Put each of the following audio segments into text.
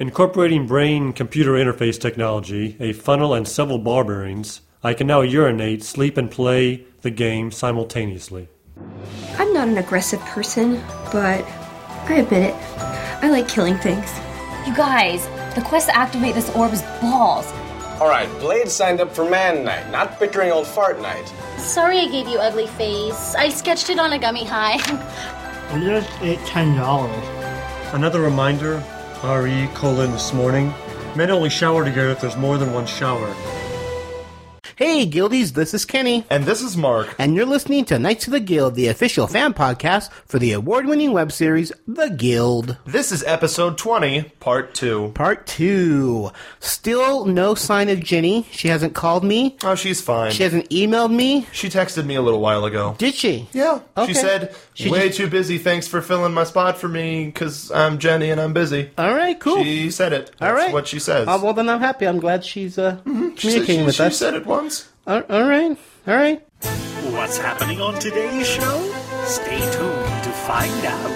Incorporating brain computer interface technology, a funnel, and several ball bearings, I can now urinate, sleep, and play the game simultaneously. I'm not an aggressive person, but I admit it. I like killing things. You guys, the quest to activate this orb is balls. Alright, Blade signed up for Man Night, not bickering old fart night. Sorry I gave you ugly face. I sketched it on a gummy high. I just ate ten dollars. Another reminder RE colon this morning. Men only shower together if there's more than one shower. Hey, Guildies, this is Kenny. And this is Mark. And you're listening to Knights of the Guild, the official fan podcast for the award winning web series, The Guild. This is episode 20, part 2. Part 2. Still no sign of Jenny. She hasn't called me. Oh, she's fine. She hasn't emailed me. She texted me a little while ago. Did she? Yeah. Okay. She said, She way just- too busy. Thanks for filling my spot for me because I'm Jenny and I'm busy. All right, cool. She said it. That's All right. what she says. Uh, well, then I'm happy. I'm glad she's uh, She said- communicating she, with she us. said it once. All all right. All right. What's happening on today's show? Stay tuned to find out.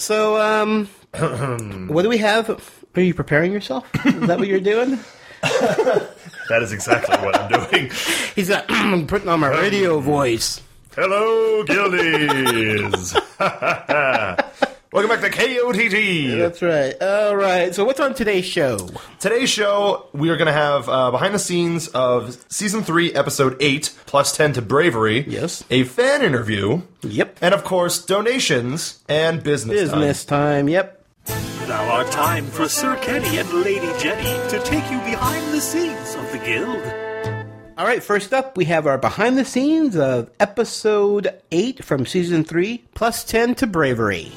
So, um, what do we have? Are you preparing yourself? Is that what you're doing? That is exactly what I'm doing. He's got putting on my radio voice. Hello, Guildies. Welcome back to KOTT. That's right. All right. So, what's on today's show? Today's show, we are going to have uh, behind the scenes of season three, episode eight, plus 10 to Bravery. Yes. A fan interview. Yep. And of course, donations and business, time. Business time. Yep. Now our time for Sir Kenny and Lady Jenny to take you behind the scenes of the guild. All right. First up, we have our behind the scenes of episode eight from season three, plus ten to Bravery.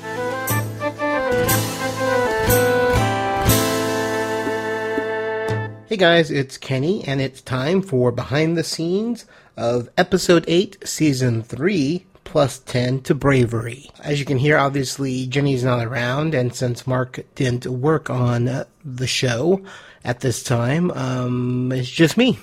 Hey guys, it's Kenny, and it's time for behind the scenes of episode 8, season 3, plus 10 to Bravery. As you can hear, obviously, Jenny's not around, and since Mark didn't work on the show at this time, um, it's just me.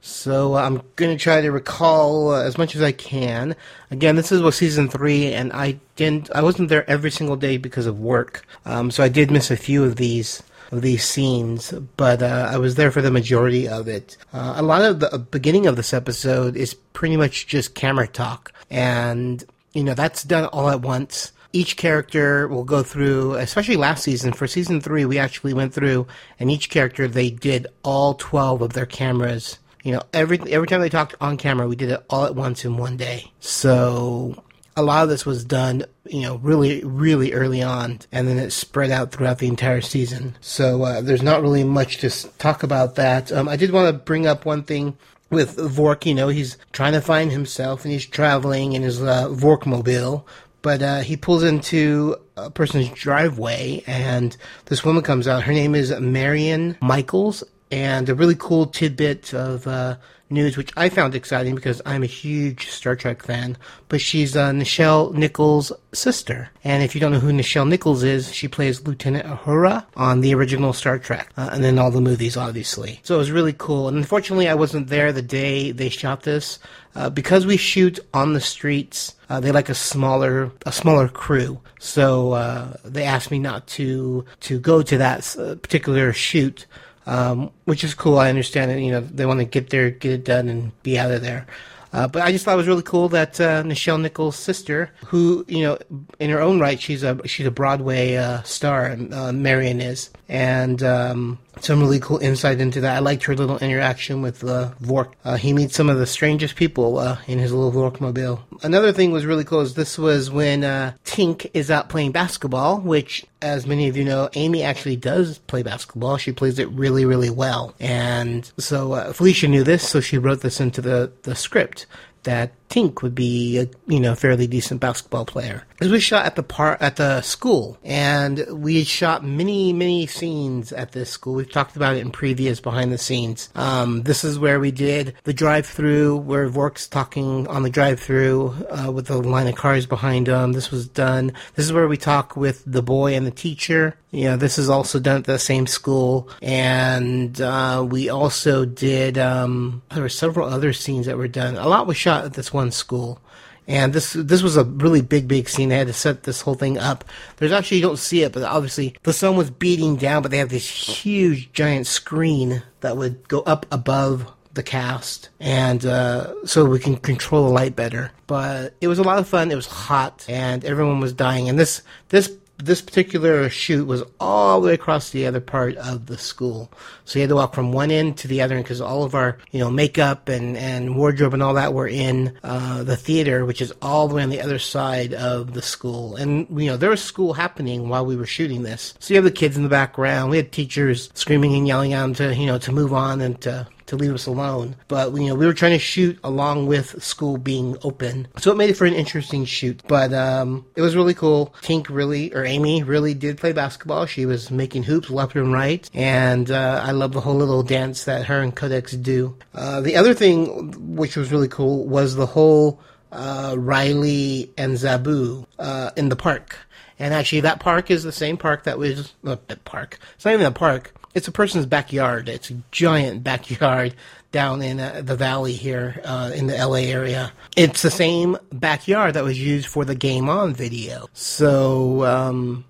So uh, I'm going to try to recall uh, as much as I can. Again, this is was season three, and I didn't, I wasn't there every single day because of work. Um, so I did miss a few of these of these scenes, but uh, I was there for the majority of it. Uh, a lot of the beginning of this episode is pretty much just camera talk, and you know that's done all at once. Each character will go through, especially last season. For season three, we actually went through, and each character they did all twelve of their cameras. You know, every every time they talked on camera, we did it all at once in one day. So a lot of this was done, you know, really, really early on, and then it spread out throughout the entire season. So uh, there's not really much to talk about that. Um, I did want to bring up one thing with Vork. You know, he's trying to find himself, and he's traveling in his uh, Vorkmobile. But uh, he pulls into a person's driveway, and this woman comes out. Her name is Marion Michaels, and a really cool tidbit of uh, news, which I found exciting because I'm a huge Star Trek fan. But she's uh, Nichelle Nichols' sister, and if you don't know who Nichelle Nichols is, she plays Lieutenant Uhura on the original Star Trek, uh, and then all the movies, obviously. So it was really cool. And unfortunately, I wasn't there the day they shot this uh, because we shoot on the streets. Uh, they like a smaller a smaller crew, so uh, they asked me not to to go to that uh, particular shoot um, which is cool. I understand it. You know, they want to get there, get it done, and be out of there. Uh, but I just thought it was really cool that uh, Nichelle Nichols' sister, who you know, in her own right, she's a she's a Broadway uh, star, uh, Marion is, and um, some really cool insight into that. I liked her little interaction with uh, Vork. Uh, he meets some of the strangest people uh, in his little Vorkmobile. Another thing was really cool is this was when uh, Tink is out playing basketball, which, as many of you know, Amy actually does play basketball. She plays it really, really well. And so uh, Felicia knew this, so she wrote this into the, the script that Tink would be a you know fairly decent basketball player. This was shot at the par at the school, and we shot many many scenes at this school. We've talked about it in previous behind the scenes. Um, this is where we did the drive through, where Vork's talking on the drive through uh, with the line of cars behind him. This was done. This is where we talk with the boy and the teacher. You know, this is also done at the same school, and uh, we also did. Um, there were several other scenes that were done. A lot was shot at this one school, And this this was a really big, big scene. They had to set this whole thing up. There's actually you don't see it, but obviously the sun was beating down. But they have this huge, giant screen that would go up above the cast, and uh, so we can control the light better. But it was a lot of fun. It was hot, and everyone was dying. And this this this particular shoot was all the way across the other part of the school. So you had to walk from one end to the other end because all of our, you know, makeup and, and wardrobe and all that were in uh, the theater, which is all the way on the other side of the school. And, you know, there was school happening while we were shooting this. So you have the kids in the background. We had teachers screaming and yelling at them to, you know, to move on and to to leave us alone. But you know, we were trying to shoot along with school being open, so it made it for an interesting shoot. But um, it was really cool. Tink really, or Amy really did play basketball. She was making hoops left and right, and uh, I love the whole little dance that her and Codex do. Uh, the other thing, which was really cool, was the whole uh, Riley and Zaboo uh, in the park. And actually, that park is the same park that was uh, park. It's not even a park it's a person's backyard. It's a giant backyard down in uh, the valley here uh, in the LA area. It's the same backyard that was used for the Game On video. So, um,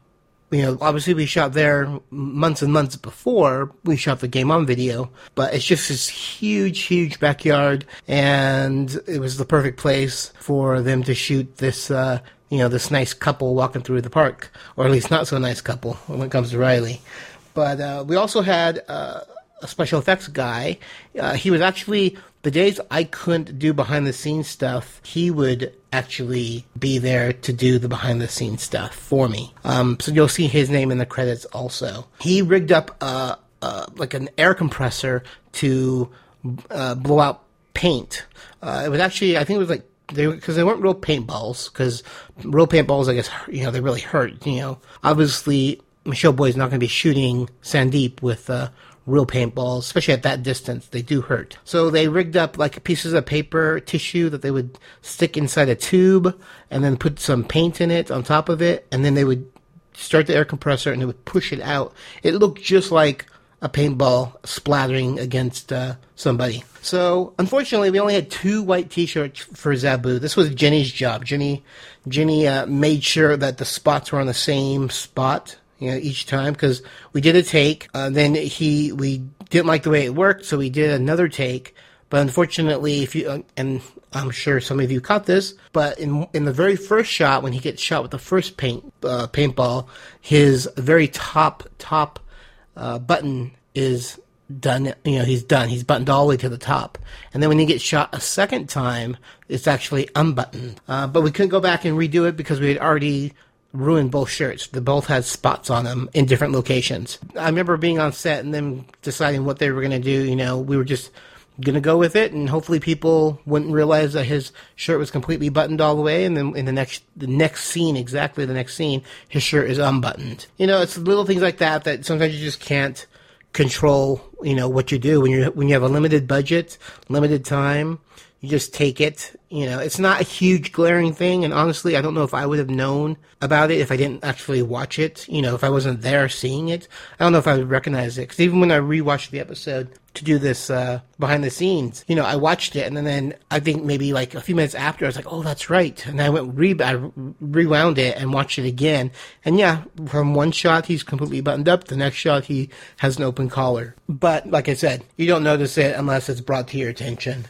you know, obviously we shot there months and months before we shot the Game On video, but it's just this huge, huge backyard, and it was the perfect place for them to shoot this. Uh, you know, this nice couple walking through the park, or at least not so nice couple when it comes to Riley. But uh, we also had uh, a special effects guy. Uh, he was actually the days I couldn't do behind the scenes stuff. He would actually be there to do the behind the scenes stuff for me. Um, so you'll see his name in the credits also. He rigged up uh, uh, like an air compressor to uh, blow out paint. it was actually I think it was like they because they weren't real paintballs because real paintballs I guess you know they really hurt you know obviously Michelle Boyd is not going to be shooting Sandeep with uh, real paintballs, especially at that distance. They do hurt. So they rigged up like pieces of paper tissue that they would stick inside a tube and then put some paint in it on top of it, and then they would start the air compressor and it would push it out. It looked just like a paintball splattering against uh, somebody. So unfortunately, we only had two white T-shirts for Zaboo. This was Jenny's job. Jenny, Jenny uh, made sure that the spots were on the same spot you know, each time because we did a take. Uh, then he we didn't like the way it worked, so we did another take. But unfortunately, if you uh, and I'm sure some of you caught this, but in in the very first shot when he gets shot with the first paint uh, paintball, his very top top uh, button is done. You know, he's done. He's buttoned all the way to the top, and then when he gets shot a second time, it's actually unbuttoned. Uh, but we couldn't go back and redo it because we had already ruined both shirts. They both had spots on them in different locations. I remember being on set and them deciding what they were going to do. You know, we were just going to go with it, and hopefully people wouldn't realize that his shirt was completely buttoned all the way, and then in the next the next scene, exactly the next scene, his shirt is unbuttoned. You know, it's little things like that that sometimes you just can't control. You know what you do when you when you have a limited budget, limited time you just take it. You know, it's not a huge glaring thing, and honestly, I don't know if I would have known about it if I didn't actually watch it. You know, if I wasn't there seeing it, I don't know if I would recognize it. Because even when I rewatched the episode to do this uh, behind the scenes, you know, I watched it, and then, I think maybe like a few minutes after, I was like, "Oh, that's right," and I went re I rewound it and watched it again, and yeah, from one shot he's completely buttoned up, the next shot he has an open collar. But like I said, you don't notice it unless it's brought to your attention.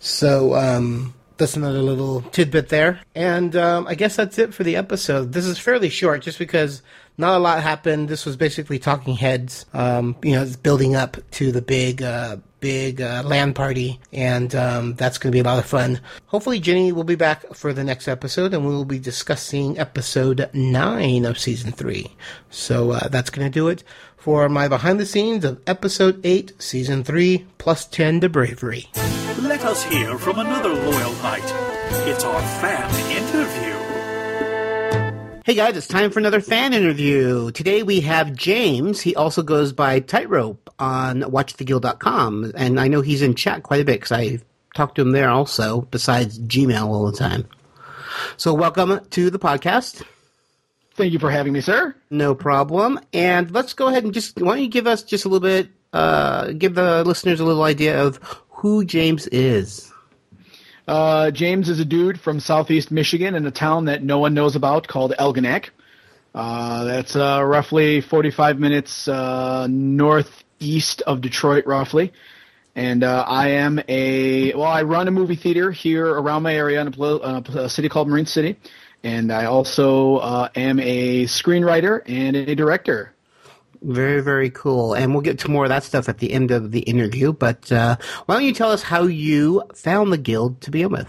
So um, that's another little tidbit there. And um, I guess that's it for the episode. This is fairly short just because not a lot happened. This was basically talking heads, um, you know, building up to the big, uh, big uh, LAN party. And um, that's going to be a lot of fun. Hopefully, Jenny will be back for the next episode and we will be discussing episode 9 of season 3. So uh, that's going to do it for my behind the scenes of episode 8, season 3, plus 10 to bravery. Let us hear from another loyal knight. It's our fan interview. Hey guys, it's time for another fan interview. Today we have James. He also goes by Tightrope on WatchTheGuild.com, and I know he's in chat quite a bit because I talk to him there also, besides Gmail all the time. So welcome to the podcast. Thank you for having me, sir. No problem. And let's go ahead and just why don't you give us just a little bit, uh, give the listeners a little idea of who James is. Uh, James is a dude from southeast Michigan in a town that no one knows about called Algonac. Uh, that's uh, roughly 45 minutes uh, northeast of Detroit, roughly. And uh, I am a well, I run a movie theater here around my area in a, uh, a city called Marine City, and I also am a screenwriter and a director. Very, very cool. And we'll get to more of that stuff at the end of the interview. But uh, why don't you tell us how you found the guild to begin with?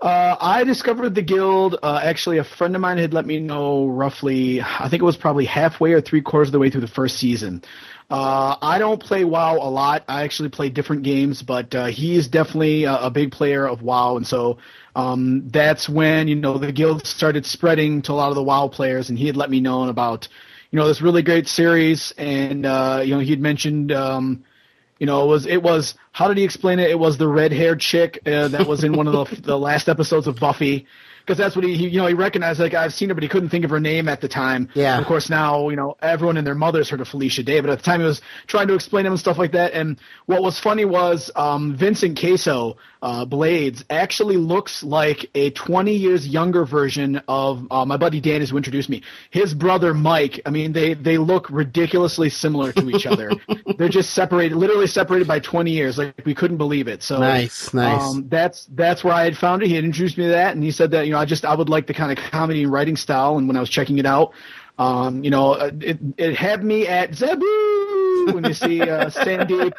Uh, I discovered the guild. Uh, actually, a friend of mine had let me know roughly. I think it was probably halfway or three quarters of the way through the first season. Uh, I don't play WoW a lot. I actually play different games, but uh, he is definitely a, a big player of WoW, and so um, that's when you know the guild started spreading to a lot of the WoW players, and he had let me know about you know this really great series, and uh, you know he'd mentioned. Um, you know, it was it was how did he explain it? It was the red haired chick uh, that was in one of the the last episodes of Buffy because that's what he, he, you know he recognized like I've seen her but he couldn't think of her name at the time. Yeah. Of course now you know everyone and their mother's heard of Felicia Day, but at the time he was trying to explain him and stuff like that. And what was funny was um, Vincent Caso uh, Bladezz actually looks like a 20 years younger version of uh, my buddy Dan who introduced me. His brother Mike. I mean they they look ridiculously similar to each other. They're just separated, literally separated by 20 years. Like we couldn't believe it. So nice, nice. Um, that's that's where I had found it. He had introduced me to that, and he said that you know I just I would like the kind of comedy and writing style. And when I was checking it out, um, you know, it it had me at Zaboo when you see uh, Sandeep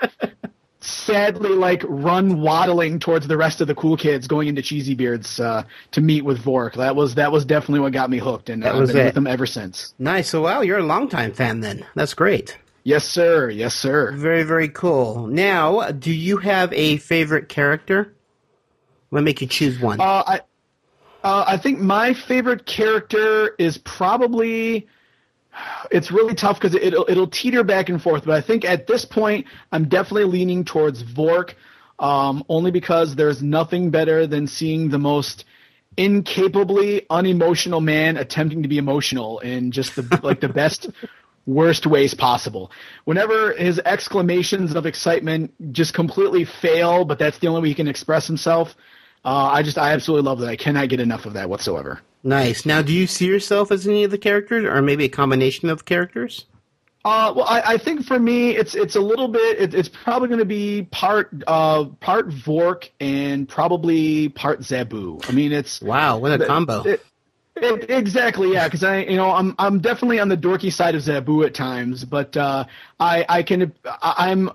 sadly like run waddling towards the rest of the cool kids going into Cheesy Beards uh, to meet with Vork. That was that was definitely what got me hooked, and I've been it. with them ever since. Nice. So, wow, you're a longtime fan then. That's great. Yes, sir. Yes, sir. Very, very cool. Now, do you have a favorite character? Let me make you choose one. Uh, I uh, I think my favorite character is probably. It's really tough because it'll it'll teeter back and forth, but I think at this point I'm definitely leaning towards Vork, um, only because there's nothing better than seeing the most incapably unemotional man attempting to be emotional in just the like the best worst ways possible. Whenever his exclamations of excitement just completely fail, but that's the only way he can express himself, uh, I just I absolutely love that. I cannot get enough of that whatsoever. Nice. Now, do you see yourself as any of the characters, or maybe a combination of characters? Uh, well, I, I think for me, it's it's a little bit. It, it's probably going to be part uh, part Vork and probably part Zaboo. I mean, it's wow, what a combo! It, it, exactly, yeah. Because I, you know, I'm I'm definitely on the dorky side of Zaboo at times, but uh, I I can I, I'm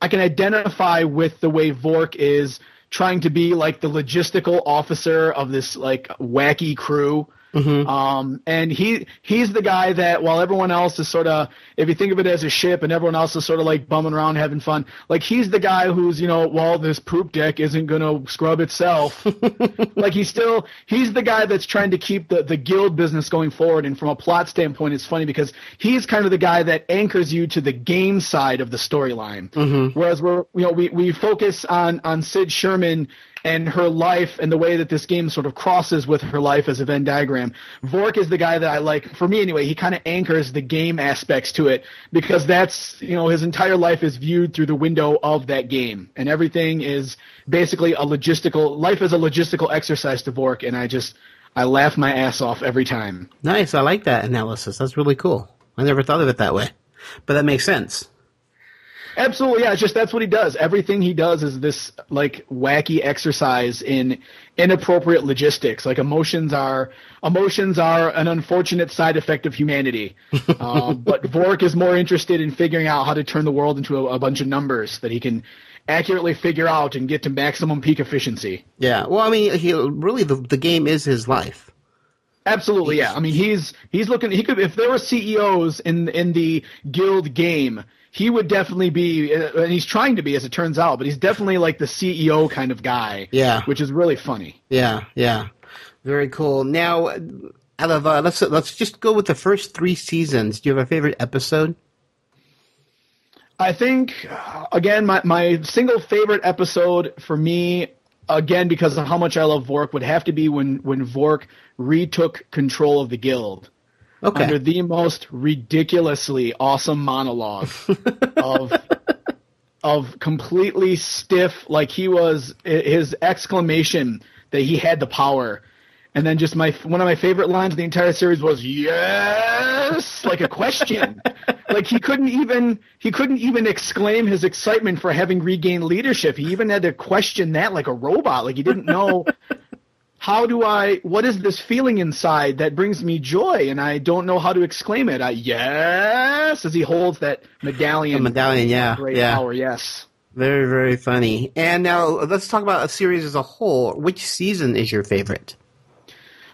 I can identify with the way Vork is trying to be like the logistical officer of this like wacky crew. Mm-hmm. Um, and he he's the guy that while everyone else is sort of if you think of it as a ship and everyone else is sort of like bumming around having fun, like he's the guy who's you know while this poop deck isn't gonna scrub itself. like he's still he's the guy that's trying to keep the the guild business going forward. And from a plot standpoint, it's funny because he's kind of the guy that anchors you to the game side of the storyline. Mm-hmm. Whereas we're you know we we focus on on Cyd Sherman and her life and the way that this game sort of crosses with her life as a Venn diagram. Vork is the guy that I like, for me anyway, he kind of anchors the game aspects to it because that's, you know, his entire life is viewed through the window of that game. And everything is basically a logistical, life is a logistical exercise to Vork. And I just, I laugh my ass off every time. Nice. I like that analysis. That's really cool. I never thought of it that way, but that makes sense. Absolutely, yeah. It's just that's what he does. Everything he does is this like wacky exercise in inappropriate logistics. Like emotions are emotions are an unfortunate side effect of humanity. um, but Vork is more interested in figuring out how to turn the world into a, a bunch of numbers that he can accurately figure out and get to maximum peak efficiency. Yeah. Well, I mean, he really the the game is his life. Absolutely, yeah. I mean, he's he's looking. He could if there were CEOs in in the guild game, he would definitely be, uh, and he's trying to be, as it turns out. But he's definitely like the CEO kind of guy. Yeah. which is really funny. Yeah. Yeah. Very cool. Now, out of uh, let's let's just go with the first three seasons. Do you have a favorite episode? I think again, my my single favorite episode for me, again because of how much I love Vork, would have to be when when Vork retook control of the guild. Okay. Under the most ridiculously awesome monologue of of completely stiff, like he was his exclamation that he had the power. And then just my one of my favorite lines of the entire series was yes, like a question. like he couldn't even he couldn't even exclaim his excitement for having regained leadership. He even had to question that like a robot. Like he didn't know how do I what is this feeling inside that brings me joy and I don't know how to exclaim it. I yes as he holds that medallion. The medallion, yeah. Great yeah. power, yes. Very, very funny. And now let's talk about a series as a whole. Which season is your favorite?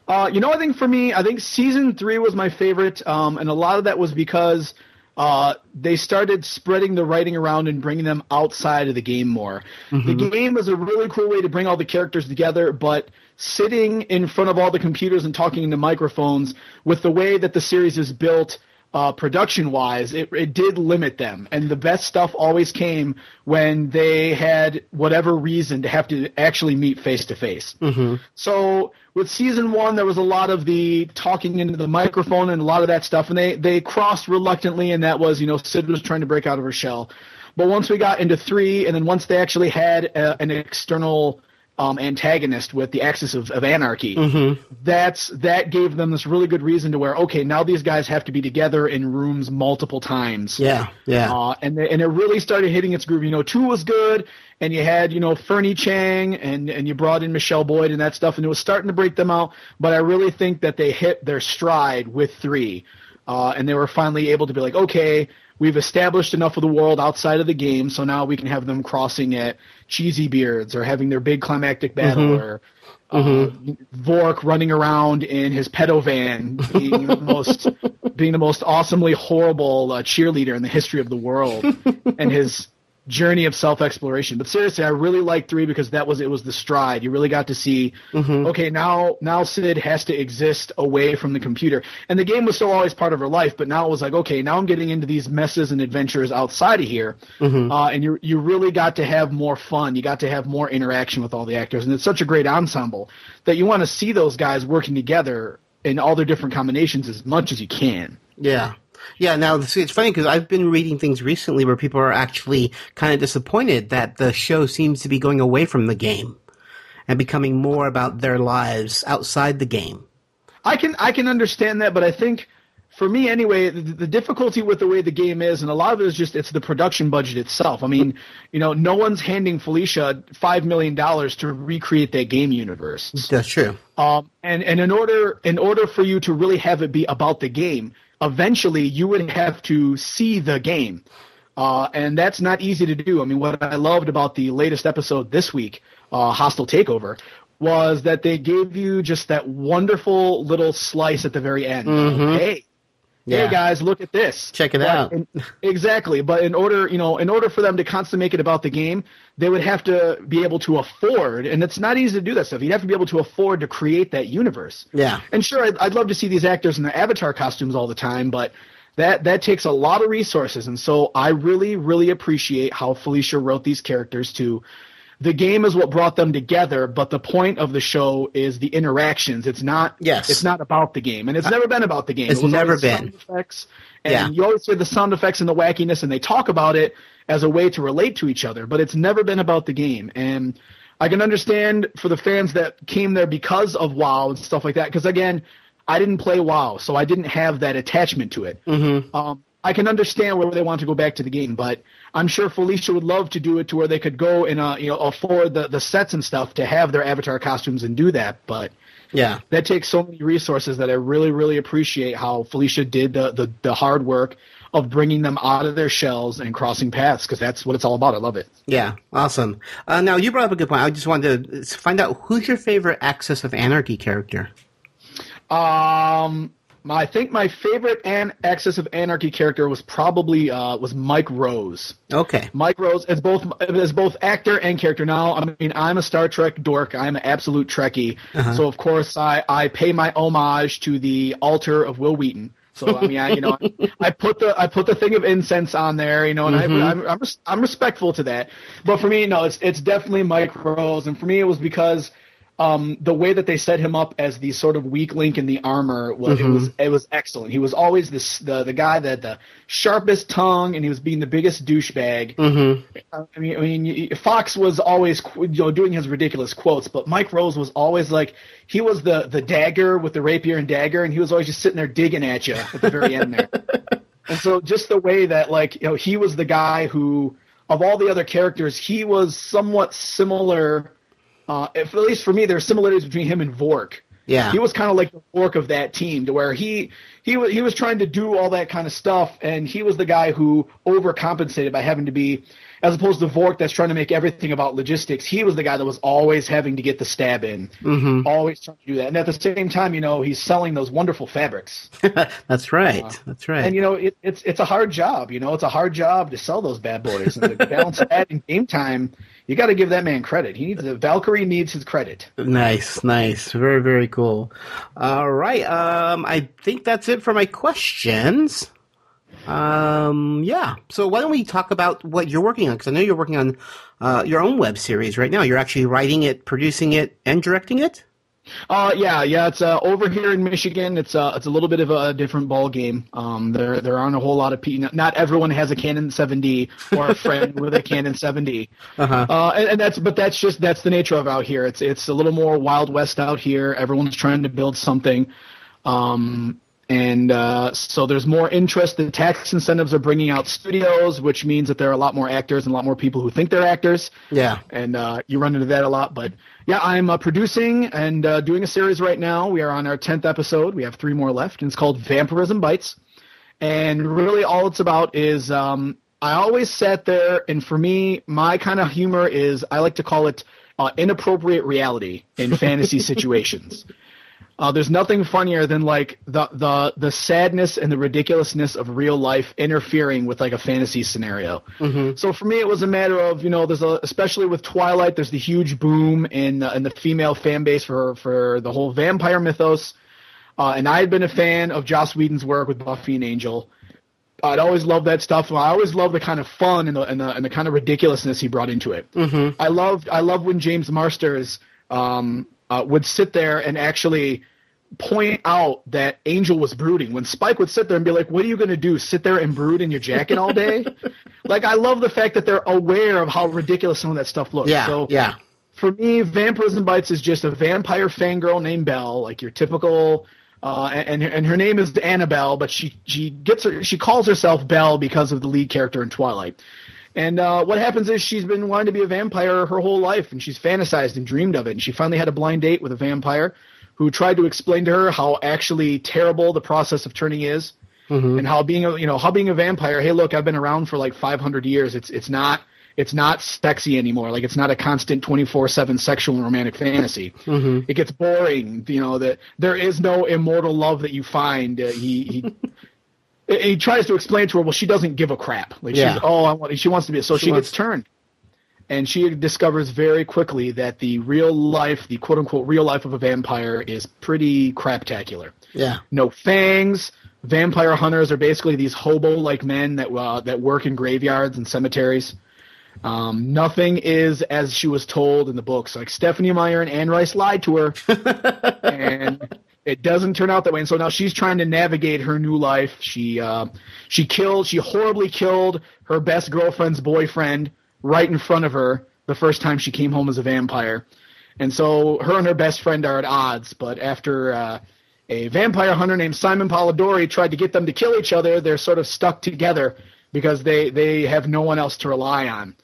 Uh, you know, I think for me, I think season three was my favorite, um, and a lot of that was because uh, they started spreading the writing around and bringing them outside of the game more. Mm-hmm. The game was a really cool way to bring all the characters together, but sitting in front of all the computers and talking into microphones with the way that the series is built uh, production wise, it, it did limit them. And the best stuff always came when they had whatever reason to have to actually meet face to face. So with season one, there was a lot of the talking into the microphone and a lot of that stuff, and they they crossed reluctantly, and that was you know Cyd was trying to break out of her shell. But once we got into three, and then once they actually had a, an external um, antagonist with the Axis of, of Anarchy, that's that gave them this really good reason to where okay, now these guys have to be together in rooms multiple times. Yeah, yeah. Uh, and they, and it really started hitting its groove. You know, two was good, and you had you know Fernie Chang, and and you brought in Michelle Boyd and that stuff, and it was starting to break them out. But I really think that they hit their stride with three, uh, and they were finally able to be like, okay, we've established enough of the world outside of the game, so now we can have them crossing at cheesy beards or having their big climactic battle or. Uh, Vork running around in his pedo van, being the most, being the most awesomely horrible uh, cheerleader in the history of the world, and his journey of self exploration. But seriously, I really liked three because that was it was the stride. You really got to see, okay, now now Cyd has to exist away from the computer, and the game was still always part of her life. But now it was like, okay, now I'm getting into these messes and adventures outside of here, uh, and you you really got to have more fun. You got to have more interaction with all the actors, and it's such a great ensemble that you want to see those guys working together in all their different combinations as much as you can. Yeah. Yeah, now see, it's funny because I've been reading things recently where people are actually kind of disappointed that the show seems to be going away from the game and becoming more about their lives outside the game. I can I can understand that, but I think for me anyway, the, the difficulty with the way the game is, and a lot of it is just it's the production budget itself. I mean, you know, no one's handing Felicia five million dollars to recreate that game universe. That's true. Um, and and in order in order for you to really have it be about the game, eventually you would have to see the game, uh, and that's not easy to do. I mean, what I loved about the latest episode this week, uh, Hostile Takeover, was that they gave you just that wonderful little slice at the very end. Hey. Yeah. Hey guys, look at this. Check it But out. in- exactly, but in order, you know, in order for them to constantly make it about the game, they would have to be able to afford, and it's not easy to do that stuff. You'd have to be able to afford to create that universe. Yeah. And sure, I'd, I'd love to see these actors in their avatar costumes all the time, but that that takes a lot of resources. And so I really, really appreciate how Felicia wrote these characters to. The game is what brought them together, but the point of the show is the interactions. It's not. Yes. It's not about the game, and it's never been about the game. It's It never been. sound effects, and Yeah. you always hear the sound effects and the wackiness, and they talk about it as a way to relate to each other. But it's never been about the game, and I can understand for the fans that came there because of WoW and stuff like that. Because again, I didn't play WoW, so I didn't have that attachment to it. Mm-hmm. Um, I can understand where they want to go back to the game, but I'm sure Felicia would love to do it to where they could go and uh, you know afford the the sets and stuff to have their avatar costumes and do that. But Yeah. that takes so many resources that I really, really appreciate how Felicia did the, the, the hard work of bringing them out of their shells and crossing paths because that's what it's all about. I love it. Yeah. Awesome. Uh, now, you brought up a good point. I just wanted to find out who's your favorite Axis of Anarchy character? Um, I think my favorite and Axis of Anarchy character was probably uh, was Mike Rose. Okay. Mike Rose as both as both actor and character. Now, I mean, I'm a Star Trek dork. I'm an absolute Trekkie. So of course, I I pay my homage to the altar of Wil Wheaton. So I mean, I, you know, I put the I put the thing of incense on there, you know, and I, I'm I'm, res- I'm respectful to that. But for me, no, it's it's definitely Mike Rose, and for me, it was because. Um, the way that they set him up as the sort of weak link in the armor was it was it was excellent. He was always this the the guy that had the sharpest tongue, and he was being the biggest douchebag. Mm-hmm. I mean, I mean, Fawkes was always you know doing his ridiculous quotes, but Mike Rose was always like he was the the dagger with the rapier and dagger, and he was always just sitting there digging at you at the very end there. And so just the way that like you know he was the guy who of all the other characters he was somewhat similar. Uh, at least for me, there are similarities between him and Vork. Yeah. He was kind of like the Vork of that team, to where he he was he was trying to do all that kind of stuff, and he was the guy who overcompensated by having to be, as opposed to Vork that's trying to make everything about logistics. He was the guy that was always having to get the stab in, Mhm. always trying to do that. And at the same time, you know, he's selling those wonderful fabrics. That's right. That's right. And you know, it, it's it's a hard job. You know, it's a hard job to sell those bad boys and to balance that in game time. You got to give that man credit. He needs Valkyrie needs his credit. Nice, nice, very, very cool. All right, um, I think that's it for my questions. Um, yeah. So why don't we talk about what you're working on? Because I know you're working on uh, your own web series right now. You're actually writing it, producing it, and directing it. Uh, yeah, yeah. It's uh, over here in Michigan. It's uh, it's a little bit of a different ball game. Um, there there aren't a whole lot of people. Not everyone has a Canon 7D or a friend with a Canon 7D. Uh-huh. Uh, and, and that's but that's just that's the nature of out here. It's it's a little more wild west out here. Everyone's trying to build something. Um, and uh, so there's more interest. The tax incentives are bringing out studios, which means that there are a lot more actors and a lot more people who think they're actors Yeah. and uh, you run into that a lot. But yeah, I'm uh, producing and uh, doing a series right now. We are on our tenth episode. We have three more left, and it's called Vampirism Bites. And really, all it's about is um, I always sat there, and for me, my kind of humor is I like to call it uh, inappropriate reality in fantasy situations. Uh, there's nothing funnier than like the the the sadness and the ridiculousness of real life interfering with like a fantasy scenario. So for me, it was a matter of you know there's a especially with Twilight, there's the huge boom in uh, in the female fan base for for the whole vampire mythos, uh, and I had been a fan of Joss Whedon's work with Buffy and Angel. I'd always loved that stuff. I always loved the kind of fun and the and the, and the kind of ridiculousness he brought into it. Mm-hmm. I loved I loved when James Marsters um, uh, would sit there and actually point out that Angel was brooding. When Spike would sit there and be like, "What are you going to do? Sit there and brood in your jacket all day?" like I love the fact that they're aware of how ridiculous some of that stuff looks. Yeah. So yeah. for me, Vampirism Bites is just a vampire fangirl named Belle, like your typical. Uh, and and her name is Annabelle, but she she gets her she calls herself Belle because of the lead character in Twilight. And uh, what happens is she's been wanting to be a vampire her whole life, and she's fantasized and dreamed of it. And she finally had a blind date with a vampire who tried to explain to her how actually terrible the process of turning is, and how being a you know how being a vampire. Hey, look, I've been around for like 500 years. It's it's not it's not sexy anymore. Like it's not a constant 24/7 sexual and romantic fantasy. It gets boring. You know that there is no immortal love that you find. Uh, he he. He tries to explain to her, well, she doesn't give a crap. Like Yeah. she's, oh, I want, she wants to be. So She she, wants- gets turned and she discovers very quickly that the real life, the quote unquote real life of a vampire is pretty craptacular. Yeah. No fangs. Vampire hunters are basically these hobo like men that uh, that work in graveyards and cemeteries. Um, nothing is as she was told in the books. Like Stephenie Meyer and Anne Rice lied to her, and it doesn't turn out that way. And so now she's trying to navigate her new life. She uh, she killed, she horribly killed her best girlfriend's boyfriend right in front of her the first time she came home as a vampire. And so her and her best friend are at odds. But after uh, a vampire hunter named Simon Polidori tried to get them to kill each other, they're sort of stuck together because they, they have no one else to rely on.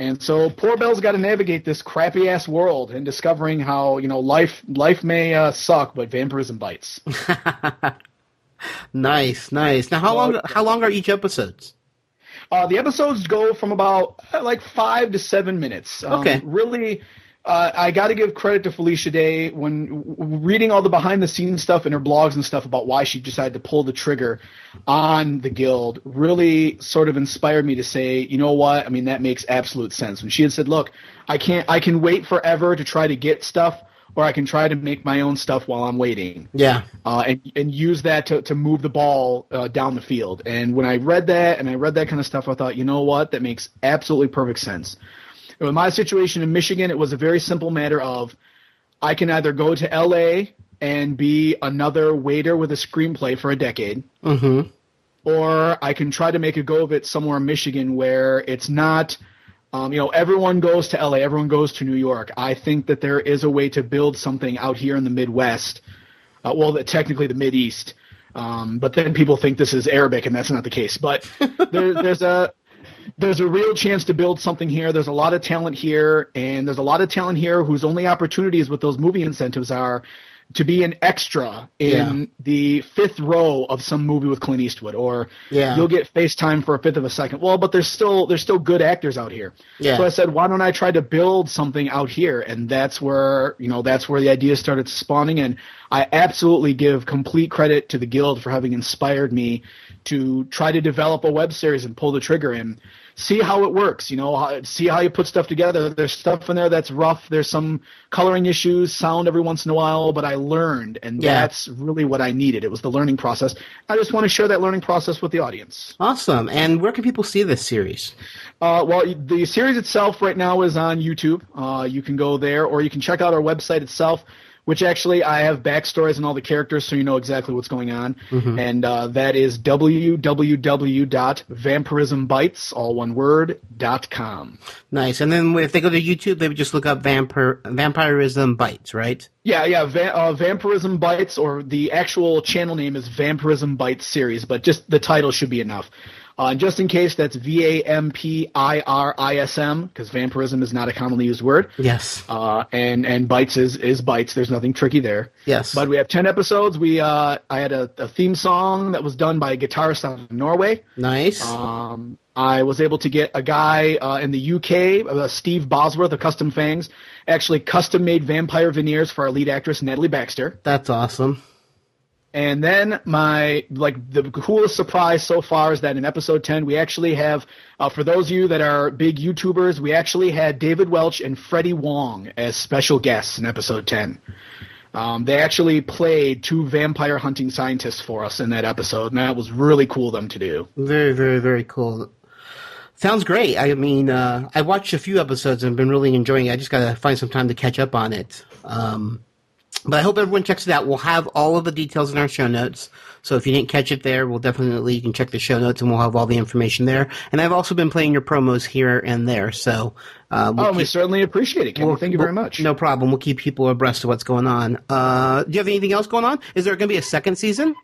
And so poor Belle's got to navigate this crappy ass world and discovering how you know life life may uh, suck, but vampirism bites. Nice, nice. Now, how long? How long are each episodes? Uh, the episodes go from about uh, like five to seven minutes. Um, Okay. Really, uh, I got to give credit to Felicia Day when reading all the behind the scenes stuff in her blogs and stuff about why she decided to pull the trigger on the guild. Really, sort of inspired me to say, you know what? I mean, that makes absolute sense. When she had said, "Look, I can't, I can wait forever to try to get stuff." Or I can try to make my own stuff while I'm waiting Yeah. uh, and and use that to to move the ball uh, down the field. And when I read that and I read that kind of stuff, I thought, you know what, that makes absolutely perfect sense. In my situation in Michigan, it was a very simple matter of I can either go to LA and be another waiter with a screenplay for a decade, Mm-hmm. or I can try to make a go of it somewhere in Michigan where it's not, um, you know, everyone goes to LA, everyone goes to New York. I think that there is a way to build something out here in the Midwest, uh, well, the, technically the Mid East. Um, but then people think this is Arabic, and that's not the case. But there, there's a there's a real chance to build something here. There's a lot of talent here, and there's a lot of talent here whose only opportunities with those movie incentives are to be an extra in Yeah. the fifth row of some movie with Clint Eastwood, or Yeah. you'll get FaceTime for a fifth of a second. Well, but there's still there's still good actors out here. Yeah. So I said, why don't I try to build something out here? And that's where you know that's where the idea started spawning. And I absolutely give complete credit to the guild for having inspired me to try to develop a web series and pull the trigger and see how it works. You know, see how you put stuff together. There's stuff in there that's rough. There's some coloring issues, sound every once in a while, but I learned, and Yeah. that's really what I needed. It was the learning process. I just want to share that learning process with the audience. Awesome. And where can people see this series? Uh, well, the series itself right now is on YouTube. Uh, you can go there, or you can check out our website itself, which actually I have backstories and all the characters, so you know exactly what's going on. Mhm. And uh, that is www.vampirismbites, all one word, dot com. Nice. And then if they go to YouTube, they would just look up vampir- Vampirism Bites, right? Yeah, yeah, Va- uh, Vampirism Bites, or the actual channel name is Vampirism Bites Series, but just the title should be enough. Uh, just in case, that's V A M P I R I S M, because vampirism is not a commonly used word. Yes. Uh, and and bites is is bites. There's nothing tricky there. Yes. But we have ten episodes. We uh, I had a, a theme song that was done by a guitarist out of Norway. Nice. Um, I was able to get a guy uh, in the UK, uh, Steve Bosworth of Custom Fangs, actually custom made vampire veneers for our lead actress Natalie Baxter. That's awesome. And then my like the coolest surprise so far is that in episode ten we actually have, uh, for those of you that are big YouTubers, we actually had David Welch and Freddie Wong as special guests in episode ten. Um, they actually played two vampire hunting scientists for us in that episode, and that was really cool of them to do. Very, very, very cool. Sounds great. I mean, uh, I watched a few episodes and been really enjoying it. I just got to find some time to catch up on it. Um, but I hope everyone checks it out. We'll have all of the details in our show notes. So if you didn't catch it there, we'll definitely, you can check the show notes and we'll have all the information there. And I've also been playing your promos here and there. So, uh, we'll oh, we certainly appreciate it, Kenny. we'll- Thank you very much. No problem. We'll keep people abreast of what's going on. Uh, do you have anything else going on? Is there going to be a second season?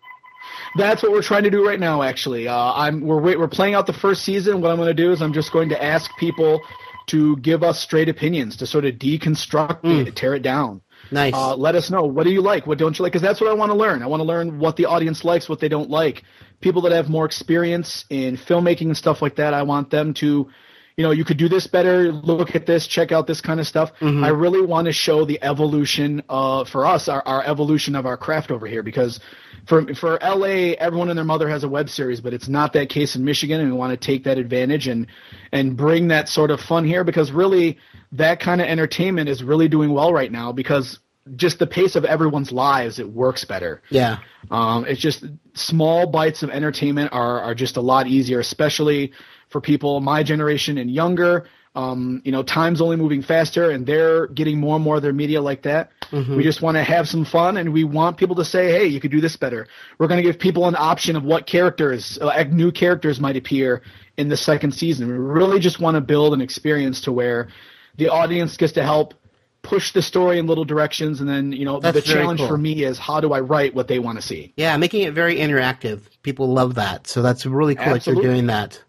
That's what we're trying to do right now. Actually, uh, I'm we're we're playing out the first season. What I'm going to do is I'm just going to ask people to give us straight opinions to sort of deconstruct it, tear it down. Nice. Uh, let us know what do you like, what don't you like, because that's what I want to learn. I want to learn what the audience likes, what they don't like. People that have more experience in filmmaking and stuff like that, I want them to, you know, you could do this better. Look at this, check out this kind of stuff. I really want to show the evolution uh, for us, our, our evolution of our craft over here, because for for LA, everyone and their mother has a web series, but it's not that case in Michigan, and we want to take that advantage and and bring that sort of fun here because really that kind of entertainment is really doing well right now because just the pace of everyone's lives it works better. Yeah. Um, it's just small bites of entertainment are are just a lot easier, especially for people my generation and younger. Um, you know, time's only moving faster, and they're getting more and more of their media like that. Mhm. We just want to have some fun, and we want people to say, "Hey, you could do this better." We're going to give people an option of what characters, uh, new characters, might appear in the second season. We really just want to build an experience to where the audience gets to help push the story in little directions, and then you know That's the challenge cool. for me is how do I write what they want to see. Yeah, making it very interactive. People love that. So that's really cool that you're doing that.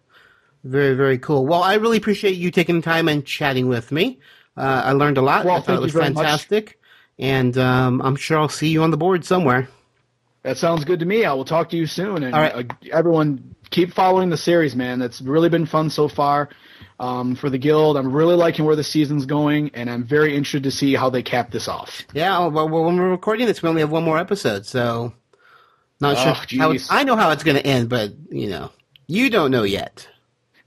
Very, very cool. Well, I really appreciate you taking time and chatting with me. Uh, I learned a lot. Well, I thought thank it was you very much. fantastic. And um, I'm sure I'll see you on the board somewhere. That sounds good to me. I will talk to you soon. And All right. uh, everyone, keep following the series, man. That's really been fun so far um, for the guild. I'm really liking where the season's going, and I'm very interested to see how they cap this off. Yeah, oh, well, well, when we're recording this, we only have one more episode, so not Oh, sure how. I know how it's going to end, but you know, you don't know yet.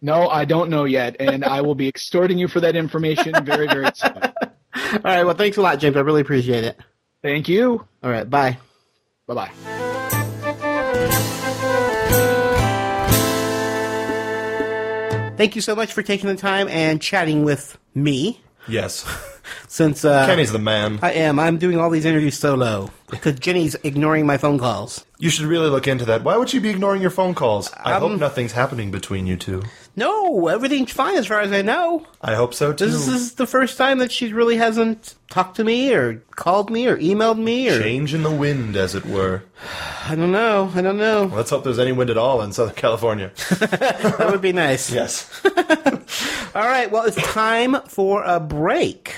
No, I don't know yet, and I will be extorting you for that information very, very soon. All right, well, thanks a lot, James. I really appreciate it. Thank you. All right, bye. Bye bye. Thank you so much for taking the time and chatting with me. Yes. Since uh, Kenny's the man. I am. I'm doing all these interviews solo because Jenny's ignoring my phone calls. You should really look into that. Why would she be ignoring your phone calls? I Um, hope nothing's happening between you two. No, everything's fine as far as I know. I hope so too. This is the first time that she really hasn't talked to me or called me or emailed me or Change in the wind, as it were. I don't know. I don't know. Let's hope there's any wind at all in Southern California. That would be nice. yes. All right. Well, it's time for a break.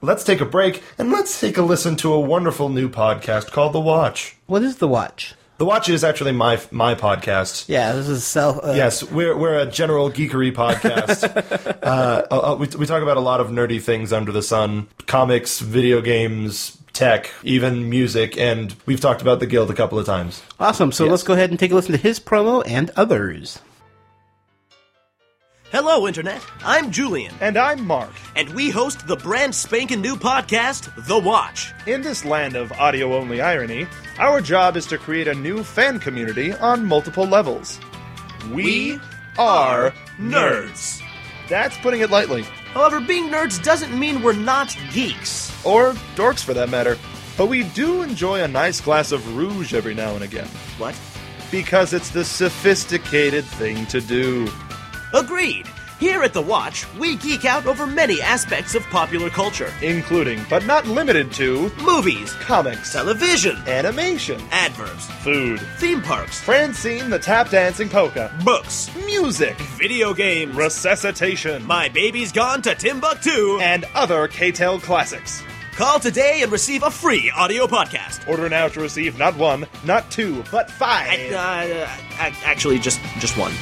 Let's take a break and let's take a listen to a wonderful new podcast called The Watch. What is the watch? The Watch is actually my my podcast. Yeah, this is self. Uh, Yes, we're we're a general geekery podcast. uh, uh, we we talk about a lot of nerdy things under the sun: comics, video games, tech, even music, and we've talked about the Guild a couple of times. Awesome. So Yes. let's go ahead and take a listen to his promo and others. Hello, Internet. I'm Julian. And I'm Mark. And we host the brand spanking new podcast, The Watch. In this land of audio only irony, our job is to create a new fan community on multiple levels. We are nerds. That's putting it lightly. However, being nerds doesn't mean we're not geeks. Or dorks for that matter. But we do enjoy a nice glass of rouge every now and again. What? Because it's the sophisticated thing to do. Agreed. Here at The Watch, we geek out over many aspects of popular culture Including, but not limited to, movies, comics, television, animation, adverbs, food, theme parks, Francine the tap dancing polka, books, music, video games, resuscitation, My Baby's Gone to Timbuktu, and other K-Tel classics. Call today and receive a free audio podcast. Order now to receive not one, not two, but five. Uh, actually, just just one.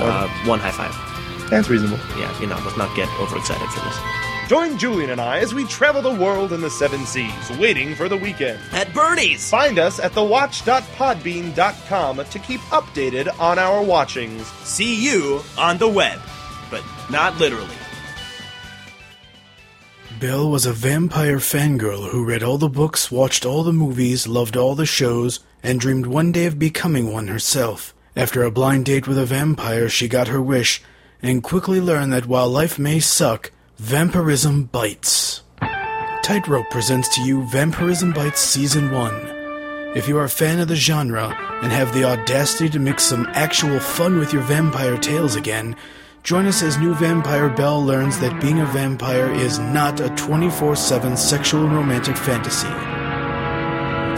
Uh, one high five. That's reasonable. Yeah, you know, let's not get overexcited for this. Join Julian and I as we travel the world in the seven seas, waiting for the weekend. At Bernie's! Find us at thewatch.podbean.com to keep updated on our watchings. See you on the web. But not literally. Belle was a vampire fangirl who read all the books, watched all the movies, loved all the shows, and dreamed one day of becoming one herself. After a blind date with a vampire, she got her wish, and quickly learned that while life may suck, vampirism bites. Tightrope presents to you Vampirism Bites Season 1. If you are a fan of the genre and have the audacity to mix some actual fun with your vampire tales again, join us as new vampire Belle learns that being a vampire is not a 24 7 sexual and romantic fantasy.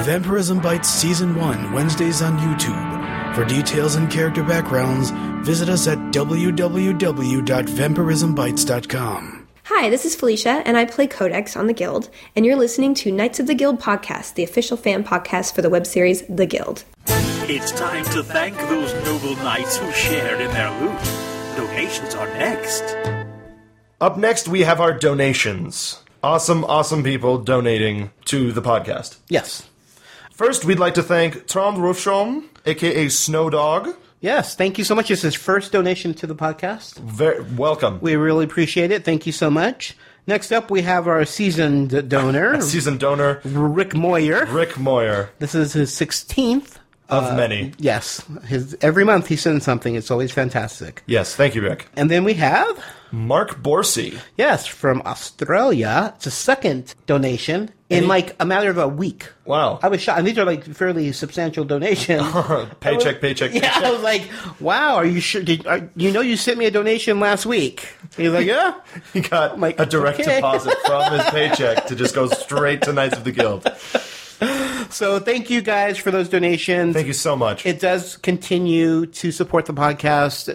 Vampirism Bites Season 1, Wednesdays on YouTube. For details and character backgrounds, visit us at www.vampirismbites.com. Hi, this is Felicia, and I play Codex on The Guild, and you're listening to Knights of the Guild podcast, the official fan podcast for the web series The Guild. It's time to thank those noble knights who shared in their loot. Donations are next. Up next, we have our donations. Awesome, awesome people donating to the podcast. Yes. First, we'd like to thank Trond Rufsholm, aka Snow Dog. Yes. Thank you so much. It's his first donation to the podcast. Very welcome. We really appreciate it. Thank you so much. Next up, we have our seasoned donor, seasoned donor Rick Moyer. Rick Moyer This is his 16th. Of uh, many. Yes. His Every month he sends something. It's always fantastic. Yes, thank you, Rick. And then we have, Mark Borsey. yes, from Australia. It's a second donation in he- like a matter of a week. Wow. I was shocked. And these are like fairly substantial donations. paycheck, paycheck, Yeah, I was like, "Wow, are you sure? Did are, you know you sent me a donation last week?" He's like, "Yeah." He got like, a direct okay. deposit from his paycheck to just go straight to Knights of the Guild. So thank you guys for those donations. Thank you so much. It does continue to support the podcast.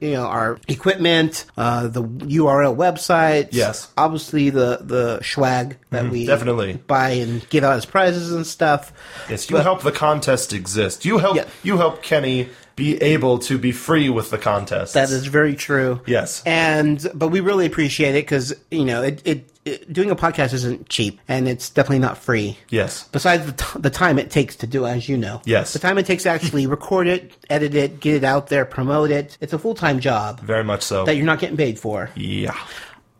You know, our equipment, uh, the URL website. Yes. Obviously, the the swag that Mhm, we definitely. buy and give out as prizes and stuff. yes, you But- help the contest exist. You help Yeah. you help Kenny be able to be free with the contest. That is very true. Yes. And but we really appreciate it because you know it, it doing a podcast isn't cheap and it's definitely not free. Yes. Besides the, t- the time it takes to do, it, as you know. Yes. The time it takes to actually record it, edit it, get it out there, promote it. It's a full time job Very much so. that you're not getting paid for. yeah.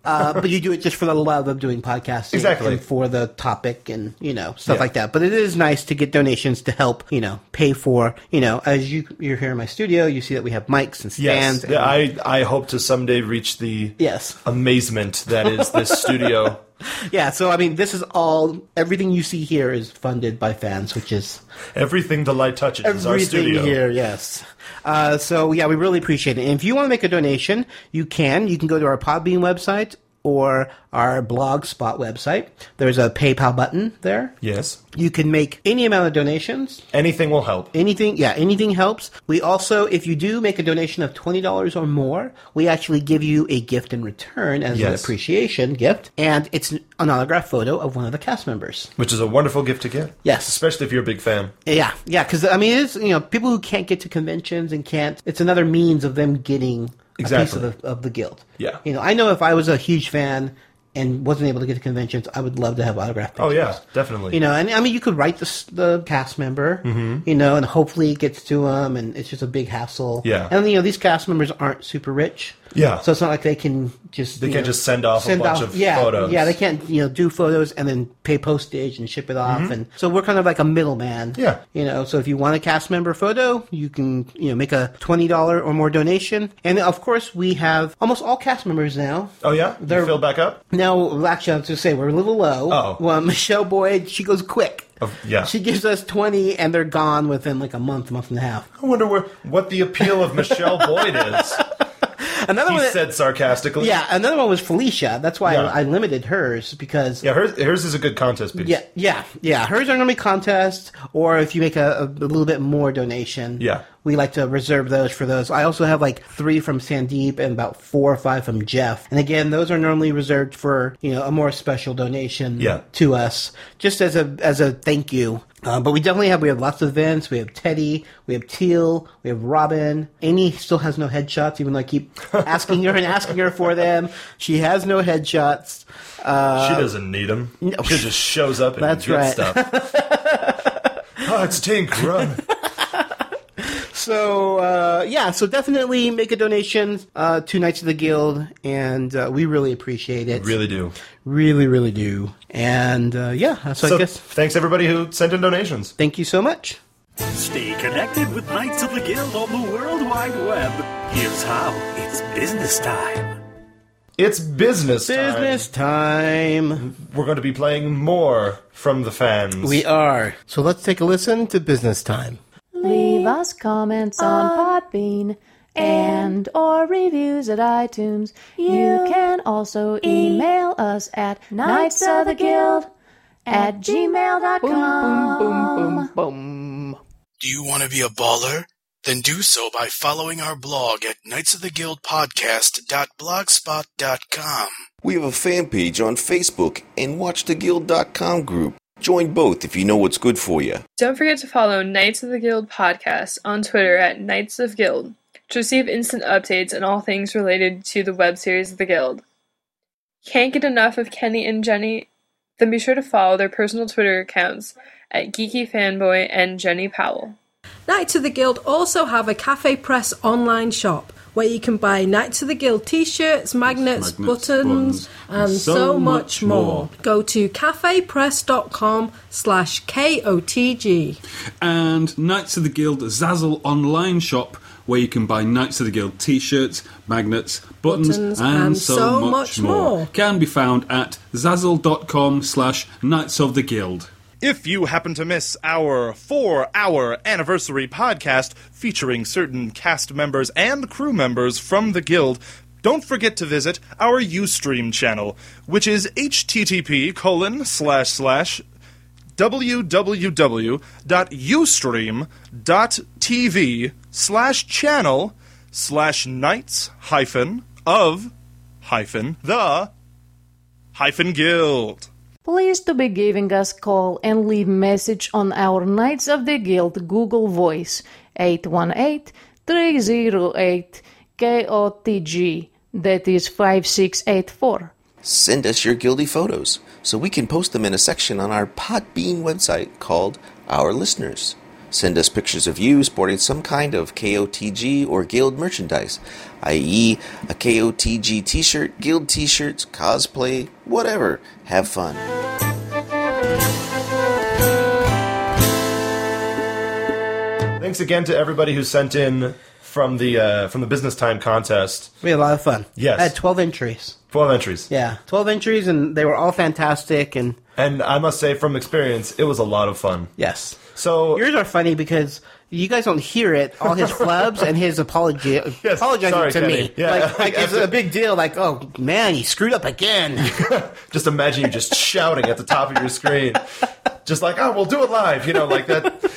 Uh, but you do it just for the love of doing podcasting. Exactly. And for the topic and, you know, stuff Yeah. like that. But it is nice to get donations to help, you know, pay for, you know, as you, you're here in my studio, you see that we have mics and stands. Yeah, and- I I hope to someday reach the Yes. amazement that is this studio. yeah, so I mean, this is all everything you see here is funded by fans, which is Everything the light touches is our everything studio. here. Yes. Uh, so yeah, we really appreciate it. And if you want to make a donation, you can. You can go to our Podbean website or our Blogspot website. There's a PayPal button there. Yes. You can make any amount of donations. Anything will help. Anything, yeah, anything helps. We also, if you do make a donation of twenty dollars or more, we actually give you a gift in return as an appreciation gift, and it's an autographed photo of one of the cast members. Which is a wonderful gift to get. Yes. Especially if you're a big fan. Yeah, yeah, because I mean, it's you know people who can't get to conventions and can't. It's another means of them getting a piece Exactly. of the, of the guild. Yeah. You know, I know if I was a huge fan and wasn't able to get to conventions, I would love to have autographed Oh, pictures. yeah, definitely. You know, and I mean, you could write the, the cast member, Mhm. you know, and hopefully it gets to them, and it's just a big hassle. Yeah. And you know, these cast members aren't super rich. Yeah. So it's not like they can just They can't know, just send off a bunch of yeah, photos. Yeah, they can't you know do photos and then pay postage and ship it off, Mhm. and so we're kind of like a middleman. Yeah. You know, so if you want a cast member photo, you can you know make a twenty dollar or more donation, and of course we have almost all cast members now. Oh, yeah? They're you fill back up? Now, actually, I was to say we're a little low. Oh. Well, Michelle Boyd, she goes quick. Oh, yeah. She gives us twenty, and they're gone within like a month, month and a half. I wonder where, what the appeal of Michelle Boyd is. Another he one. that- said sarcastically. yeah, another one was Felicia. That's why Yeah. I, I limited hers because Yeah, hers, hers is a good contest piece. Yeah, yeah, yeah. Hers are normally contests, or if you make a, a, a little bit more donation. Yeah. We like to reserve those for those. I also have like three from Sandeep and about four or five from Jeff. And again, those are normally reserved for you know a more special donation Yeah. to us, just as a as a thank you. Uh, but we definitely have we have lots of events. We have Teddy, we have Teal, we have Robin. Amy still has no headshots, even though I keep asking her and asking her for them. She has no headshots. Uh, she doesn't need them. She just shows up and That's gets right. stuff. oh, it's Tink, run. So uh, yeah, so definitely make a donation uh, to Knights of the Guild, and uh, we really appreciate it. Really do. really, really do. And uh, yeah, so, So, I guess thanks everybody who sent in donations. thank you so much. Stay connected with Knights of the Guild on the World Wide Web. Here's how it's business time. It's business time. Business time. We're going to be playing more from the fans. We are. So let's take a listen to business time. Leave us comments on Podbean and or reviews at iTunes. You can also email us at Knights of the Guild at gmail.com. Boom, boom, boom. boom Do you want to be a baller? Then do so by following our blog at knightsoftheguildpodcast.blogspot.com. We have a fan page on Facebook and watchtheguild.com group. Join both if you know what's good for you. Don't forget to follow Knights of the Guild podcast on Twitter at Knights of Guild to receive instant updates on all things related to the web series of the Guild. Can't get enough of Kenny and Jenny? Then be sure to follow their personal Twitter accounts at Geeky Fanboy and Jenny Powell. Knights of the Guild also have a Cafe Press online shop where you can buy Knights of the Guild t-shirts, magnets, Magnets, buttons, buttons, and so, so much more. more. Go to cafepress.com slash KOTG. and Knights of the Guild Zazzle online shop where you can buy Knights of the Guild t-shirts, magnets, buttons, Buttons, and, and so, so much, much more. more. Can be found at zazzle.com slash Knights of the Guild. If you happen to miss our four hour anniversary podcast featuring certain cast members and crew members from the Guild, don't forget to visit our Ustream channel, which is http colon slash slash www.ustream.tv slash channel slash knights hyphen of hyphen the hyphen guild. Please to be giving us call and leave message on our Knights of the Guild Google Voice 818-308-KOTG. That is 5684. Send us your guilty photos so we can post them in a section on our Podbean website called Our Listeners. Send us pictures of you sporting some kind of KOTG or Guild merchandise, i.e., a KOTG t shirt, Guild t shirts, cosplay, whatever. Have fun. Thanks again to everybody who sent in from the uh, from the business time contest. We had a lot of fun. Yes. I had 12 entries. 12 entries. Yeah, 12 entries, and they were all fantastic. And And I must say, from experience, it was a lot of fun. yes, So yours are funny because you guys don't hear it. All his flubs and his apology, apologizing sorry, to Kenny. me, Yeah, like, like it's a big deal. Like, oh man, he screwed up again. just imagine you just shouting at the top of your screen, just like, "Oh, we'll do it live," you know, like that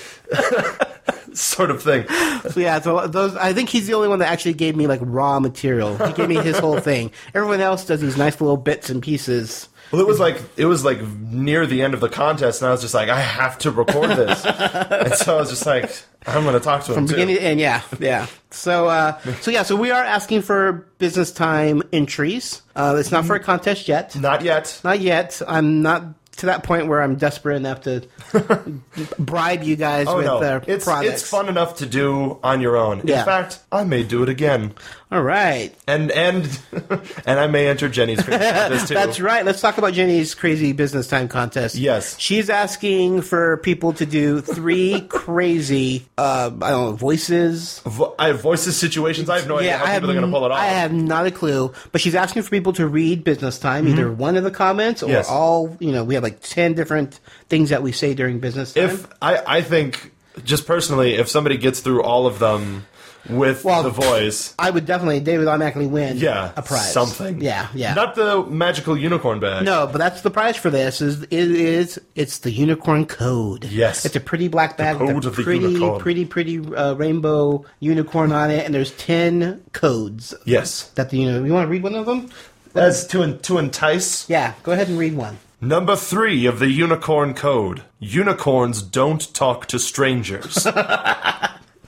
sort of thing. so yeah, so those I think he's the only one that actually gave me like raw material. He gave me his whole thing. Everyone else does these nice little bits and pieces. Well, it was like it was like near the end of the contest, and I was just like, I have to record this, and so I was just like, I'm going to talk to him from too. beginning to end. Yeah, yeah. So, uh, so yeah, so we are asking for business time entries. Uh, it's not for a contest yet. Not yet. Not yet. I'm not to that point where I'm desperate enough to bribe you guys Oh with no, uh, it's products. it's fun enough to do on your own. Yeah. In fact, I may do it again. All right, and and and I may enter Jenny's crazy contest too. That's right. Let's talk about Jenny's crazy business time contest. Yes. She's asking for people to do three crazy, uh, I don't know, voices. Vo- I have voices situations. I have no idea how I have, people are going to pull it off. I have not a clue, but she's asking for people to read business time, either one of the comments or Mm-hmm. Yes. all. You know, we have like ten different things that we say during business time. if I, I think just personally, if somebody gets through all of them with the voice, I would definitely, David automatically win. yeah, a prize, something. Yeah, yeah. Not the magical unicorn bag. no, but that's the prize for this. Is it is it's the unicorn code? Yes. it's a pretty black bag with code a of the pretty, unicorn. pretty, pretty uh, rainbow unicorn on it, and there's ten codes. Yes. That the you know you want to read one of them? As to to entice. Yeah, go ahead and read one. Number three of the unicorn code: unicorns don't talk to strangers.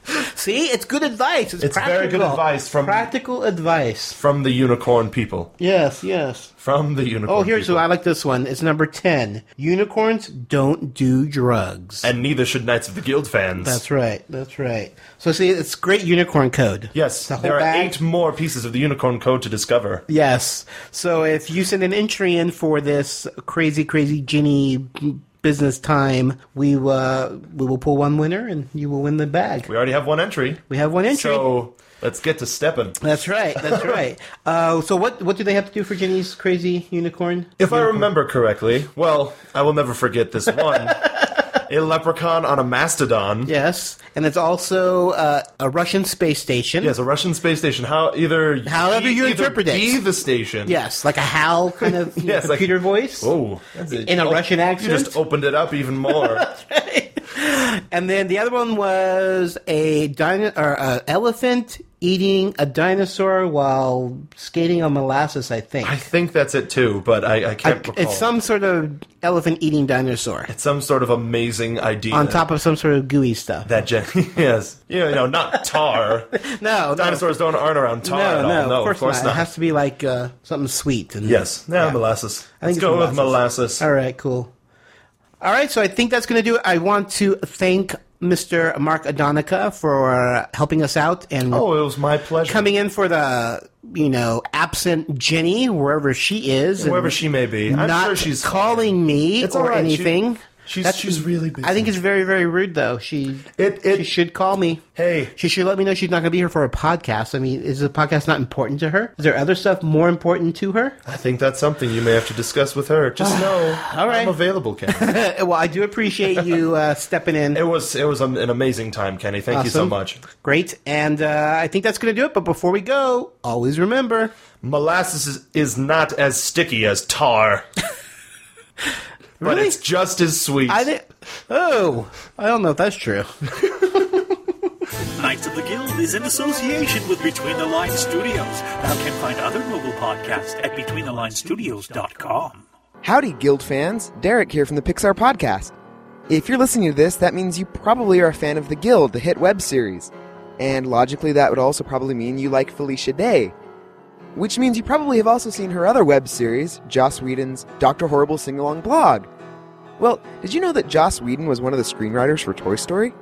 See, it's good advice. It's, It's very good advice from- practical advice. from the unicorn people. Yes, yes. From the unicorn. Oh, here's people. I like this one. It's number ten. Unicorns don't do drugs. And neither should Knights of the Guild fans. That's right. That's right. So see, it's great unicorn code. Yes, The whole there are bag. eight more pieces of the unicorn code to discover. Yes. So if you send an entry in for this crazy, crazy Jenny business time, we uh, we will pull one winner and you will win the bag. We already have one entry. We have one entry. So let's get to stepping. That's right. That's right. Uh, so what what do they have to do for Jenny's crazy unicorn? If I remember correctly, well, I will never forget this one. a leprechaun on a mastodon. Yes, and it's also uh, a Russian space station. Yes, a Russian space station. How either However you interpret it. be the station. Yes, like a HAL kind of you know, Yes, like- computer voice. Oh. In a Russian accent? You just opened it up even more. And then the other one was a dino- or a elephant eating a dinosaur while skating on molasses. I think I think that's it too, but I, I can't recall. it's some sort of elephant eating dinosaur It's some sort of amazing idea. on top of some sort of gooey stuff. that gen- yes, you know, not tar. No, no. Dinosaurs don't aren't around tar at no, all. no, No, of course, not. It has to be like uh, something sweet. And Yes, yeah, molasses. I think Let's it's go with molasses. All right, cool. All right, so I think that's going to do it. I want to thank Mr. Mark Adonica for helping us out and Oh, it was my pleasure. coming in for the you know absent Jenny wherever she is, Wherever she may be. I'm not sure she's calling me It's or right. She- she's- she's really busy. I think it's very very rude though. She It it she should call me. Hey, She should let me know she's not going to be here for a podcast. I mean, is the podcast not important to her? Is there other stuff more important to her? I think that's something you may have to discuss with her. Just know, All right. I'm available, Kenny. well, I do appreciate you uh, stepping in. it was it was an amazing time, Kenny. Thank you so much. Great. And uh, I think that's going to do it. But before we go, always remember Molasses is, is not as sticky as tar, but Really? it's just as sweet. I think. Oh, I don't know if that's true. Knights of the Guild is in association with Between the Lines Studios. Thou can find other mobile podcasts at betweenthelinestudios.com. Howdy, Guild fans. Derek here from the Pixar Podcast. If you're listening to this, that means you probably are a fan of The Guild, the hit web series. And logically, that would also probably mean you like Felicia Day. Which means you probably have also seen her other web series, Joss Whedon's Dr. Horrible Sing Along blog. Well, did you know that Joss Whedon was one of the screenwriters for Toy Story?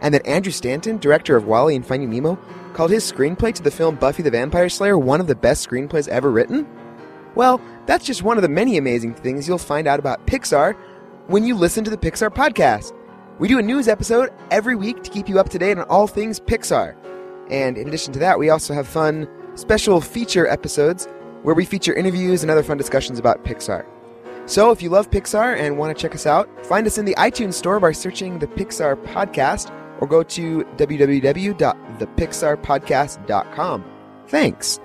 And that Andrew Stanton, director of WALL-E and Finding Nemo, called his screenplay to the film Buffy the Vampire Slayer one of the best screenplays ever written? Well, that's just one of the many amazing things you'll find out about Pixar when you listen to the Pixar podcast. We do a news episode every week to keep you up to date on all things Pixar. And in addition to that, we also have fun special feature episodes where we feature interviews and other fun discussions about Pixar. So if you love Pixar and want to check us out, find us in the iTunes store by searching the Pixar Podcast or go to www.thepixarpodcast.com. Thanks.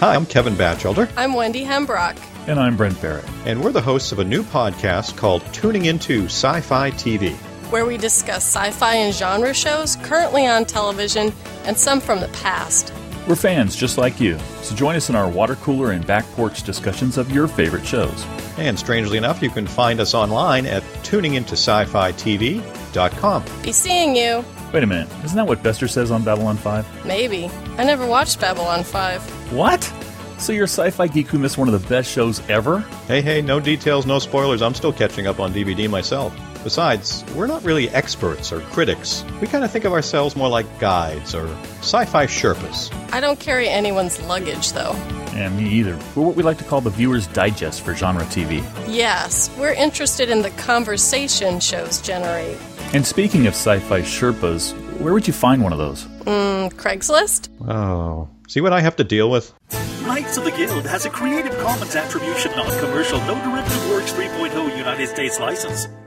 Hi, I'm Kevin Batchelder. I'm Wendy Hembrock. And I'm Brent Barrett. And we're the hosts of a new podcast called Tuning Into Sci Fi TV, where we discuss sci fi and genre shows currently on television and some from the past. We're fans just like you, so join us in our water cooler and back porch discussions of your favorite shows. And strangely enough, you can find us online at tuningintosci-fi-tv.com. Be seeing you. Wait a minute, isn't that what Bester says on Babylon 5? Maybe. I never watched Babylon 5. What? So you're a sci-fi geek who missed one of the best shows ever? Hey, hey, no details, no spoilers. I'm still catching up on DVD myself. Besides, we're not really experts or critics. We kind of think of ourselves more like guides or sci fi Sherpas. I don't carry anyone's luggage, though. Yeah, me either. We're what we like to call the viewer's digest for genre TV. Yes, we're interested in the conversation shows generate. And speaking of sci fi Sherpas, where would you find one of those? Mm, Craigslist? Oh. See what I have to deal with? Knights of the Guild has a Creative Commons Attribution Non Commercial No Derivative Works 3.0 United States license.